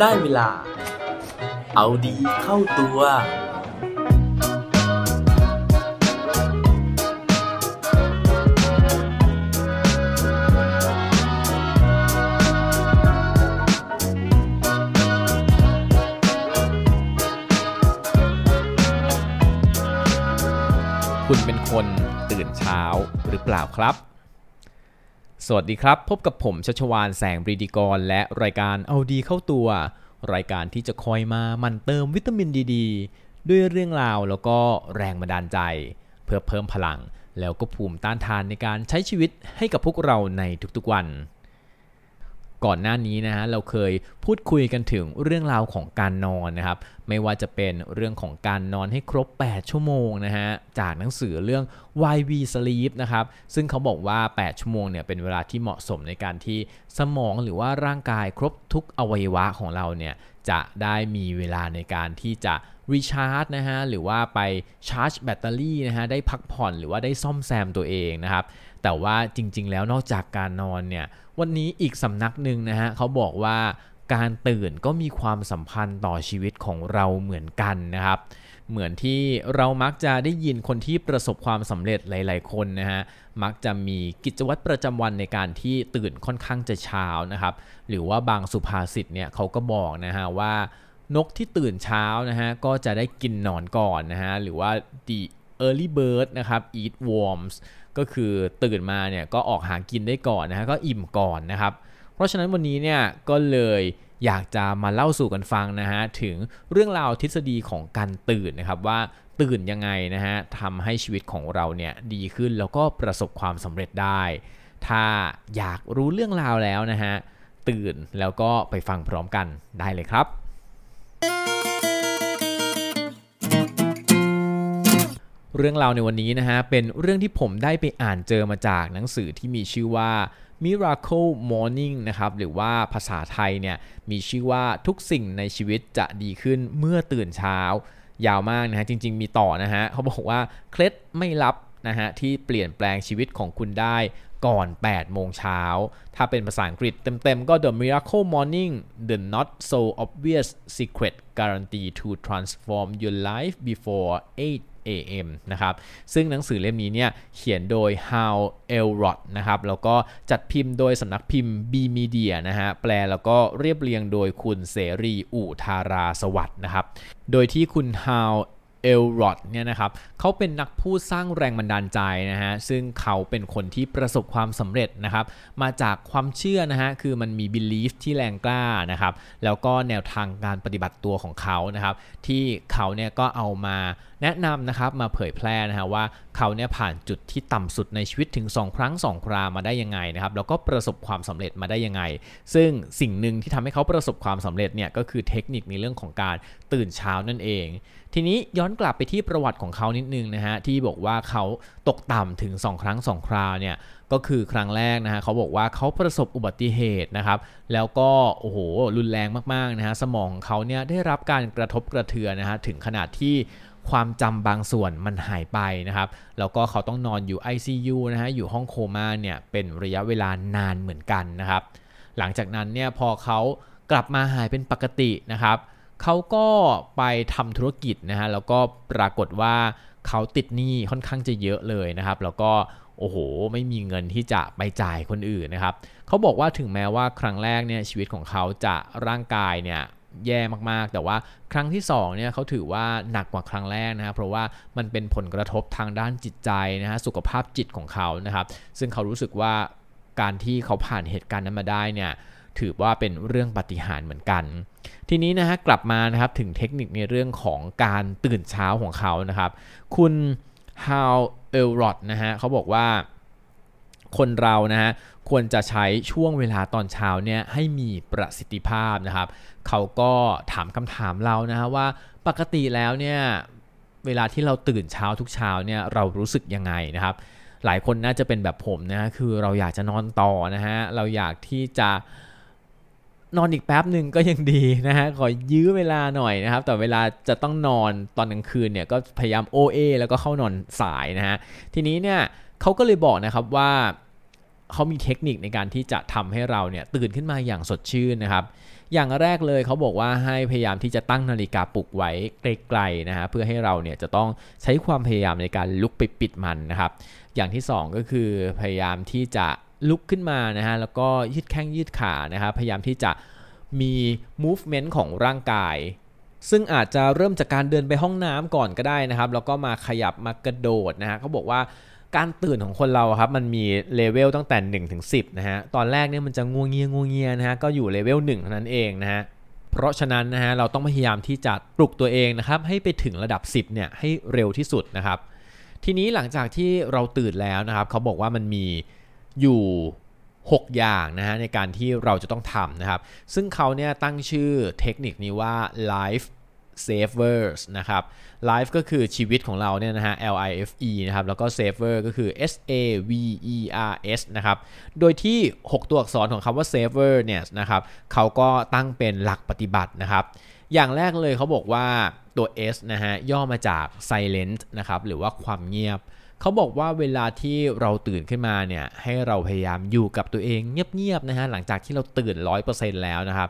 ได้เวลา เอาดีเข้าตัว คุณเป็นคนตื่นเช้าหรือเปล่าครับ สวัสดีครับ พบกับผมชัชวานแสงบรีดีกร และรายการเอาดีเข้าตัว รายการที่จะคอยมามันเติมวิตามินดีดด้วยเรื่องราวแล้วก็แรงบันดาลใจ เพื่อเพิ่มพลัง แล้วก็ภูมิต้านทานในการใช้ชีวิตให้กับพวกเราในทุกๆวัน ก่อนหน้านี้นะฮะเราเคยพูดคุยกันถึงเรื่องราวของการนอนนะครับไม่ว่าจะเป็นเรื่องของการนอนให้ครบ 8 ชั่วโมงนะฮะ จากหนังสือเรื่อง Why We Sleep นะครับ ซึ่งเขาบอกว่า 8 ชั่วโมงเนี่ยเป็นเวลาที่เหมาะสมในการที่สมองหรือว่าร่างกายครบทุกอวัยวะของเราเนี่ยจะได้มีเวลาในการที่จะรีชาร์จนะฮะ หรือว่าไปชาร์จแบตเตอรี่นะฮะ ได้พักผ่อนหรือว่าได้ซ่อมแซมตัวเองนะครับ แต่ว่าจริงๆ แล้วนอกจากการนอนเนี่ย วันนี้อีกสำนักหนึ่งนะฮะเขาบอกว่า การตื่นก็มีความสัมพันธ์ต่อชีวิตของเราเหมือนกันนะครับ เหมือนที่เรามักจะได้ยินคนที่ประสบความสำเร็จหลาย ๆ คนนะฮะมักจะมีกิจวัตรประจำวันในการที่ตื่นค่อนข้างจะเช้านะครับ หรือว่าบางสุภาษิตเนี่ยเขาก็บอกนะฮะว่านกที่ตื่นเช้านะฮะก็จะได้กินหนอนก่อนนะฮะหรือว่า the early bird นะครับ eat worms ก็คือตื่นมาเนี่ยก็ออกหากินได้ก่อนนะฮะก็อิ่มก่อนนะครับ ราะฉะนั้นวันนี้เนี่ยก็เลยอยากจะมาเล่าสู่กันฟังนะฮะถึงเรื่องราวทฤษฎีของการตื่นนะครับว่าตื่นยังไงนะฮะทำให้ชีวิตของเราเนี่ยดีขึ้นแล้วก็ประสบความสำเร็จได้ ถ้าอยากรู้เรื่องราวแล้วนะฮะตื่นแล้วก็ไปฟังพร้อมกันได้เลยครับ เรื่องราวในวันนี้นะฮะเป็นเรื่องที่ผมได้ไปอ่านเจอมาจากหนังสือที่มีชื่อว่า Miracle Morning นะครับหรือว่าภาษาไทยเนี่ยมีชื่อว่าทุกสิ่งในชีวิตจะดีขึ้นเมื่อตื่นเช้า ยาวมากนะฮะจริง ๆ มีต่อนะฮะเขาบอกว่าเคล็ดไม่ลับนะฮะที่เปลี่ยนแปลงชีวิตของคุณได้ก่อน 8 โมงเช้า ถ้าเป็นภาษาอังกฤษเต็มๆ ก็ The Miracle Morning the not so obvious secret guarantee to transform your life before 8 AM นะครับ ซึ่งหนังสือเล่มนี้เนี่ยเขียนโดย How Elrod นะครับ แล้วก็จัดพิมพ์โดยสำนักพิมพ์ B Media นะฮะ แปลแล้วก็เรียบเรียงโดยคุณเสรีอุทาราสวัสด์นะครับ โดยที่คุณ How เอลรอดเนี่ยนะครับเขาเป็นนักพูดสร้างแรงบันดาลใจนะฮะซึ่งเขาเป็นคนที่ประสบความสำเร็จนะครับมาจากความเชื่อนะฮะคือมันมี belief ที่แรงกล้านะครับแล้วก็แนวทางการปฏิบัติตัวของเขานะครับที่เขาเนี่ยก็เอามา แนะนำนะครับมาเผยแพร่นะฮะว่าเขาเนี่ยผ่านจุดที่ต่ำสุดในชีวิตถึง 2 ครั้ง 2 ครามาได้ยังไงนะครับแล้วก็ประสบความสำเร็จมาได้ยังไง ซึ่งสิ่งหนึ่งที่ทำให้เขาประสบความสำเร็จเนี่ยก็คือเทคนิคในเรื่องของการตื่นเช้านั่นเอง ทีนี้ย้อนกลับไปที่ประวัติของเขานิดนึงนะฮะที่บอกว่าเขาตกต่ำถึง 2 ครั้ง 2 คราวเนี่ยก็คือครั้งแรกนะฮะเขาบอกว่าเขาประสบอุบัติเหตุนะครับแล้วก็โอ้โหรุนแรงมากๆนะฮะสมองของเขาเนี่ยได้รับการกระทบกระเทือนนะฮะถึงขนาดที่ ความจำบางส่วนมันหายไปนะครับ แล้วก็เขาต้องนอนอยู่ ICU นะฮะอยู่ห้องโคม่าเนี่ยเป็นระยะเวลานานเหมือนกันนะครับ หลังจากนั้นเนี่ยพอเขากลับมาหายเป็นปกตินะครับเขาก็ไปทำธุรกิจนะฮะแล้วก็ปรากฏว่าเขาติดหนี้ค่อนข้างจะเยอะเลยนะครับ แล้วก็โอ้โห ไม่มีเงินที่จะไปจ่ายคนอื่นนะครับ เขาบอกว่าถึงแม้ว่าครั้งแรกเนี่ยชีวิตของเขาจะร่างกายเนี่ย แย่มากๆ แต่ว่าครั้งที่2เนี่ยเขาถือว่าหนักกว่าครั้งแรกนะครับเพราะว่ามันเป็นผลกระทบทางด้านจิตใจนะฮะสุขภาพจิตของเขานะครับ ซึ่งเขารู้สึกว่าการที่เขาผ่านเหตุการณ์นั้นมาได้เนี่ยถือว่าเป็นเรื่องปฏิหารเหมือนกัน ทีนี้นะฮะกลับมานะครับถึงเทคนิคในเรื่องของการตื่นเช้าของเขานะครับ คุณฮาวเอลรอดนะฮะเขาบอกว่า คนเรานะฮะควรจะใช้ช่วงเวลาตอนเช้าเนี่ยให้มีประสิทธิภาพนะครับ เขาก็ถามคำถามเรานะฮะว่าปกติแล้วเนี่ยเวลาที่เราตื่นเช้าทุกเช้าเนี่ยเรารู้สึกยังไงนะครับ หลายคนน่าจะเป็นแบบผมนะฮะคือเราอยากจะนอนต่อนะฮะเราอยากที่จะนอนอีกแป๊บหนึ่งก็ยังดีนะฮะขอยื้อเวลาหน่อยนะครับ แต่เวลาจะต้องนอนตอนกลางคืนเนี่ยก็พยายามโอเอแล้วก็เข้านอนสายนะฮะทีนี้เนี่ยเขาก็เลยบอกนะครับว่า เขามีเทคนิคในการที่จะทำให้เราเนี่ยตื่นขึ้นมาอย่างสดชื่นนะครับ อย่างแรกเลยเขาบอกว่าให้พยายามที่จะตั้งนาฬิกาปลุกไว้ไกลๆนะฮะเพื่อให้เราเนี่ยจะต้องใช้ความพยายามในการลุกไปปิดมันนะครับ อย่างที่ 2 ก็คือพยายามที่จะลุกขึ้นมานะฮะแล้วก็ยืดแข้งยืดขานะครับพยายามที่จะมี movement ของร่างกายซึ่งอาจจะเริ่มจากการเดินไปห้องน้ำก่อนก็ได้นะครับ แล้วก็มาขยับมากระโดดนะฮะเขาบอกว่า การตื่นของคนเราครับมันมีเลเวลตั้งแต่1ถึง10นะฮะตอนแรกเนี่ยมันจะงัวงเงียงัวงเงียนะฮะก็อยู่เลเวล1เท่านั้นเองนะฮะเพราะฉะนั้นนะฮะเราต้องพยายามที่จะปลุกตัวเองนะครับให้ไปถึงระดับ 10เนี่ยให้เร็วที่สุดนะครับ ทีนี้หลังจากที่เราตื่นแล้วนะครับเขาบอกว่ามันมีอยู่ 6 อย่างนะฮะในการที่เราจะต้องทำนะครับ ซึ่งเขาเนี่ยตั้งชื่อเทคนิคนี้ว่า life savers นะครับ life ก็คือชีวิตของเราเนี่ยนะฮะ L I F E นะครับ แล้วก็ saver ก็คือ S A V E R S นะครับ โดยที่ 6 ตัวอักษรของคำว่า saver เนี่ยนะครับเขาก็ตั้งเป็นหลักปฏิบัตินะครับ อย่างแรกเลยเขาบอกว่าตัว S นะฮะย่อมาจาก silent นะครับหรือว่าความเงียบเขาบอกว่าเวลาที่เราตื่นขึ้นมาเนี่ยให้เราพยายามอยู่กับตัวเองเงียบๆนะฮะหลังจากที่เราตื่น 100%แล้วนะครับ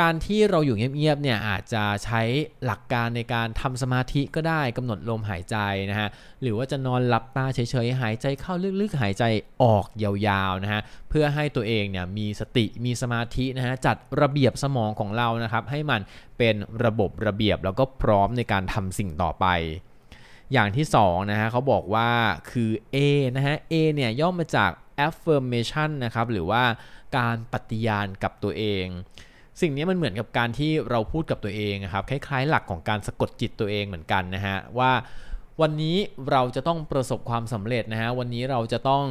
การที่เราอยู่เงียบๆเนี่ยอาจจะใช้หลักการในการทำสมาธิก็ได้กำหนดลมหายใจนะฮะหรือว่าจะนอนหลับตาเฉยๆหายใจเข้าลึกๆ หายใจออกยาวๆนะฮะเพื่อให้ตัวเองเนี่ยมีสติมีสมาธินะฮะจัดระเบียบสมองของเรานะครับให้มันเป็นระบบระเบียบแล้วก็พร้อมในการทำสิ่งต่อไปอย่างที่2นะฮะเขาบอกว่าคือ A นะฮะ A เนี่ยย่อมาจาก affirmation นะครับหรือว่าการปฏิญาณกับตัวเอง สิ่งนี้มันเหมือนกับการที่เราพูดกับตัวเองครับคล้ายๆ หลักของการสะกดจิตตัวเองเหมือนกันนะฮะว่าวันนี้เราจะต้องประสบความสำเร็จนะฮะวันนี้เราจะต้อง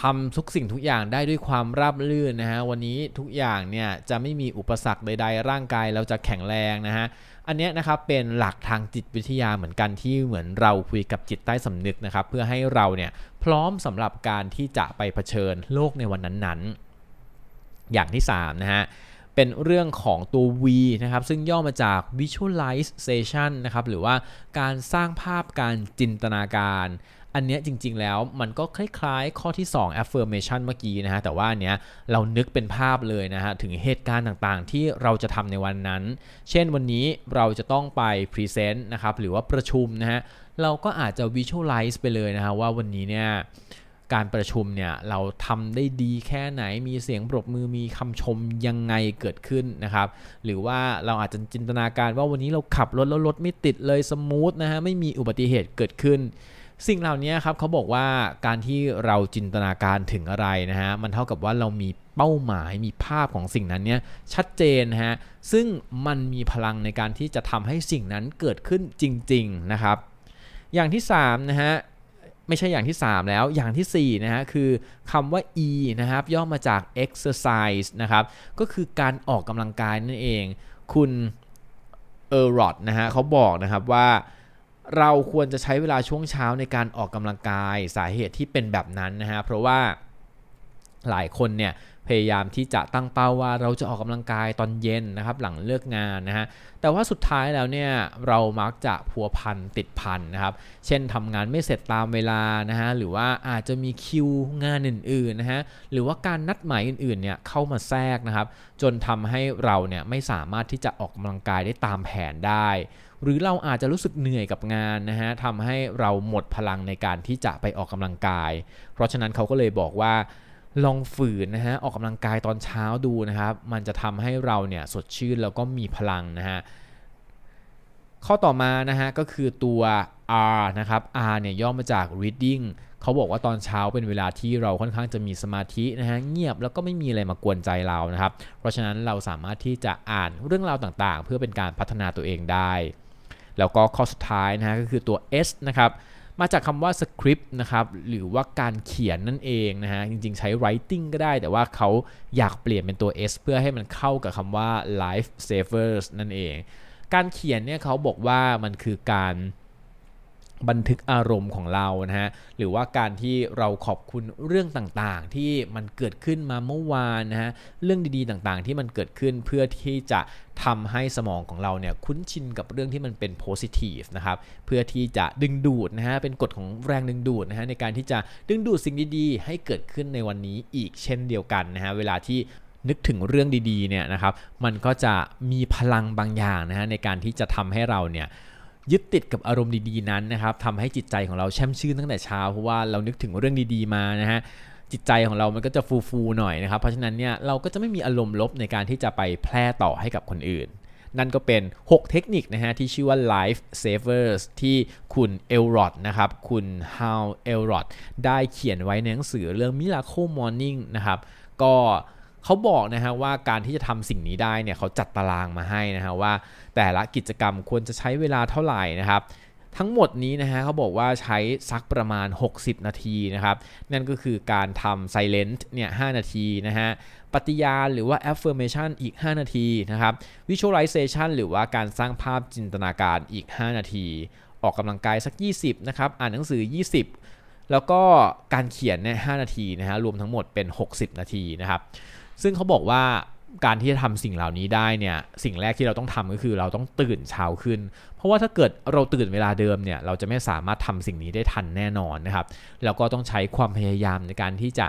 ทำทุกสิ่งทุกอย่างได้ด้วยความราบรื่นนะฮะวันนี้ทุกอย่างเนี่ยจะไม่มีอุปสรรคใด ๆ ร่างกายเราจะแข็งแรงนะฮะอันนี้นะครับเป็นหลักทางจิตวิทยาเหมือนกันที่เหมือนเราคุยกับจิตใต้สำนึกนะครับเพื่อให้เราเนี่ยพร้อมสำหรับการที่จะไปเผชิญโลกในวันนั้นๆ อย่างที่3นะฮะ เป็นเรื่องของตัว V นะครับ ซึ่งย่อมาจาก visualization นะครับ หรือว่าการสร้างภาพการจินตนาการ อันเนี้ยจริง ๆ แล้วมันก็คล้ายๆ ข้อที่ 2 affirmation เมื่อกี้นะฮะ แต่ว่าอันเนี้ยเรานึกเป็นภาพเลยนะฮะ ถึงเหตุการณ์ต่างๆ ที่เราจะทำในวันนั้น เช่นวันนี้เราจะต้องไป present นะครับ หรือว่าประชุมนะฮะ เราก็อาจจะ visualize ไปเลยนะฮะว่าวันนี้เนี่ย การประชุมเนี่ยเราทำได้ดีแค่ไหนมีเสียงปรบมือมีคำชมยังไงเกิดขึ้นนะครับ หรือว่าเราอาจจะจินตนาการว่าวันนี้เราขับรถแล้วรถไม่ติดเลยสมูทนะฮะไม่มีอุบัติเหตุเกิดขึ้น สิ่งเหล่านี้ครับเขาบอกว่าการที่เราจินตนาการถึงอะไรนะฮะมันเท่ากับว่าเรามีเป้าหมายมีภาพของสิ่งนั้นเนี่ยชัดเจนนะฮะซึ่งมันมีพลังในการที่จะทำให้สิ่งนั้นเกิดขึ้นจริง ๆนะครับ อย่างที่3นะฮะ ไม่ใช่อย่างที่ 3 แล้วอย่างที่4นะฮะคือคำว่า e นะครับย่อมาจาก exercise นะครับก็คือการออกกำลังกายนั่นเอง คุณเออร์รอดนะฮะเขาบอกนะครับว่าเราควรจะใช้เวลาช่วงเช้าในการออกกำลังกายสาเหตุที่เป็นแบบนั้นนะฮะเพราะว่าหลายคนเนี่ย พยายามที่จะตั้งเป้าว่าเราจะออกกำลังกายตอนเย็นนะครับหลังเลิกงานนะฮะแต่ว่าสุดท้ายแล้วเนี่ยเรามักจะพัวพันติดพันนะครับเช่นทำงานไม่เสร็จตามเวลานะฮะหรือว่าอาจจะมีคิวงานอื่นๆนะฮะหรือว่าการนัดหมายอื่นๆเนี่ยเข้ามาแทรกนะครับจนทำให้เราเนี่ยไม่สามารถที่จะออกกำลังกายได้ตามแผนได้ หรือเราอาจจะรู้สึกเหนื่อยกับงานนะฮะทำให้เราหมดพลังในการที่จะไปออกกำลังกาย เพราะฉะนั้นเขาก็เลยบอกว่า ลองฝืนนะฮะออกกำลังกายตอนเช้าดูนะครับ มันจะทำให้เราเนี่ยสดชื่นแล้วก็มีพลังนะฮะข้อต่อมานะฮะก็คือตัว R นะครับ R เนี่ยย่อมาจาก reading เขาบอกว่าตอนเช้าเป็นเวลาที่เราค่อนข้างจะมีสมาธินะฮะเงียบแล้วก็ไม่มีอะไรมากวนใจเรานะครับ เพราะฉะนั้นเราสามารถที่จะอ่านเรื่องราวต่างๆ เพื่อเป็นการพัฒนาตัวเองได้ แล้วก็ข้อสุดท้ายนะฮะก็คือตัว S นะครับ มาจากคำว่าสคริปต์นะครับ หรือว่าการเขียนนั่นเองนะฮะ จริงๆ ใช้ writing ก็ได้ แต่ว่าเขาอยากเปลี่ยนเป็นตัว S เพื่อให้มันเข้ากับคำว่า life savers นั่นเอง การเขียนเนี่ยเขาบอกว่ามันคือการ บันทึกอารมณ์ของเรานะฮะหรือว่าการที่เราขอบคุณเรื่องต่างๆ ที่มันเกิดขึ้นมาเมื่อวานนะฮะเรื่องดีๆต่างๆ ที่มันเกิดขึ้นเพื่อที่จะทำให้สมองของเราเนี่ยคุ้นชินกับเรื่องที่มันเป็น positive นะครับเพื่อที่จะดึงดูดนะฮะเป็นกฎของแรงดึงดูดนะฮะในการที่จะดึงดูดสิ่งดีๆ ให้เกิดขึ้นในวันนี้อีกเช่นเดียวกันนะฮะเวลาที่นึกถึงเรื่องดีๆเนี่ยนะครับมันก็จะมีพลังบางอย่างนะฮะในการที่จะทำให้เราเนี่ย ยึดติดกับอารมณ์ดีๆนั้นนะครับทำให้จิตใจของเราแช่มชื่นตั้งแต่เช้าเพราะว่าเรานึกถึงเรื่องดีๆมานะฮะจิตใจของเรามันก็จะฟูๆหน่อยนะครับ เพราะฉะนั้นเนี่ยเราก็จะไม่มีอารมณ์ลบในการที่จะไปแพร่ต่อให้กับคนอื่น นั่นก็เป็น 6 เทคนิคนะฮะที่ชื่อว่า Life Savers ที่คุณเอลรอดนะครับ คุณ How เอลรอดได้เขียนไว้ในหนังสือเรื่อง Miracle Morning นะครับ ก็ เขาบอกนะฮะว่าการที่จะทำสิ่งนี้ได้เนี่ยเขาจัดตารางมาให้นะฮะว่า แต่ละกิจกรรมควรจะใช้เวลาเท่าไหร่นะครับทั้งหมดนี้นะฮะเขาบอกว่าใช้สักประมาณ 60 นาทีนะครับนั่นก็คือการทำ silent เนี่ย5นาทีนะฮะปฏิญาณหรือว่า affirmation อีก 5 นาทีนะครับ visualization หรือว่าการสร้างภาพจินตนาการอีก 5 นาที ออกกำลังกายสัก 20 นะครับ อ่านหนังสือ 20 แล้วก็การเขียนเนี่ย5นาทีนะฮะรวมทั้งหมดเป็น 60 นาทีนะครับ ซึ่งเขาบอกว่าการที่จะทำสิ่งเหล่านี้ได้เนี่ยสิ่งแรกที่เราต้องทำก็คือเราต้องตื่นเช้าขึ้น เพราะว่าถ้าเกิดเราตื่นเวลาเดิมเนี่ยเราจะไม่สามารถทำสิ่งนี้ได้ทันแน่นอนนะครับแล้วก็ต้องใช้ความพยายามในการที่จะ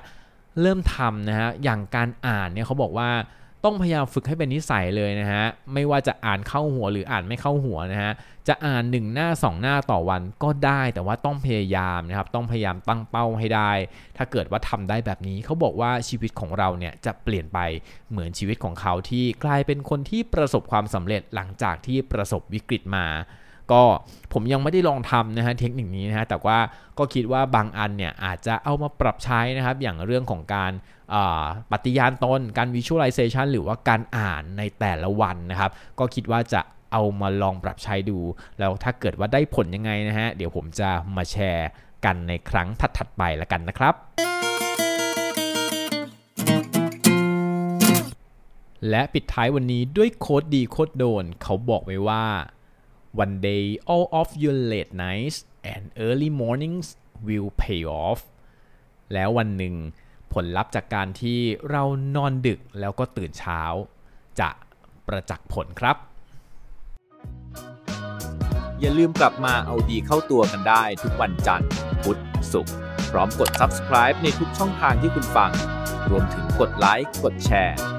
เริ่มทำนะฮะอย่างการอ่านเนี่ยเขาบอกว่า ต้องพยายามฝึกให้เป็นนิสัยเลยนะฮะ ไม่ว่าจะอ่านเข้าหัวหรืออ่านไม่เข้าหัวนะฮะ จะอ่าน 1 หน้า 2 หน้าต่อวันก็ได้แต่ว่าต้องพยายามนะครับ ต้องพยายามตั้งเป้าให้ได้ ถ้าเกิดว่าทำได้แบบนี้เขาบอกว่าชีวิตของเราเนี่ยจะเปลี่ยนไปเหมือนชีวิตของเขาที่กลายเป็นคนที่ประสบความสำเร็จหลังจากที่ประสบวิกฤตมา ก็ผมยังไม่ได้ลองทำนะฮะเทคนิคนี้นะฮะแต่ว่าก็คิดว่าบางอันเนี่ยอาจจะเอามาปรับใช้นะครับ อย่างเรื่องของการปฏิญาณตนการ visualization หรือว่าการอ่านในแต่ละวันนะครับ ก็คิดว่าจะเอามาลองปรับใช้ดู แล้วถ้าเกิดว่าได้ผลยังไงนะฮะ เดี๋ยวผมจะมาแชร์กันในครั้งถัด ๆ ไปละกันนะครับ และปิดท้ายวันนี้ด้วยโค้ดดีโค้ดโดน เขาบอกไว้ว่า one day all of your late nights and early mornings will pay off แล้ววันหนึ่งผลลัพธ์จากการที่เรานอนดึกแล้วก็ตื่นเช้า จะประจักษ์ผลครับ อย่าลืมกลับมาเอาดีเข้าตัวกันได้ทุกวันจันทร์ พุธ ศุกร์ พร้อมกด subscribe ในทุกช่องทางที่คุณฟัง รวมถึงกดไลค์ กดแชร์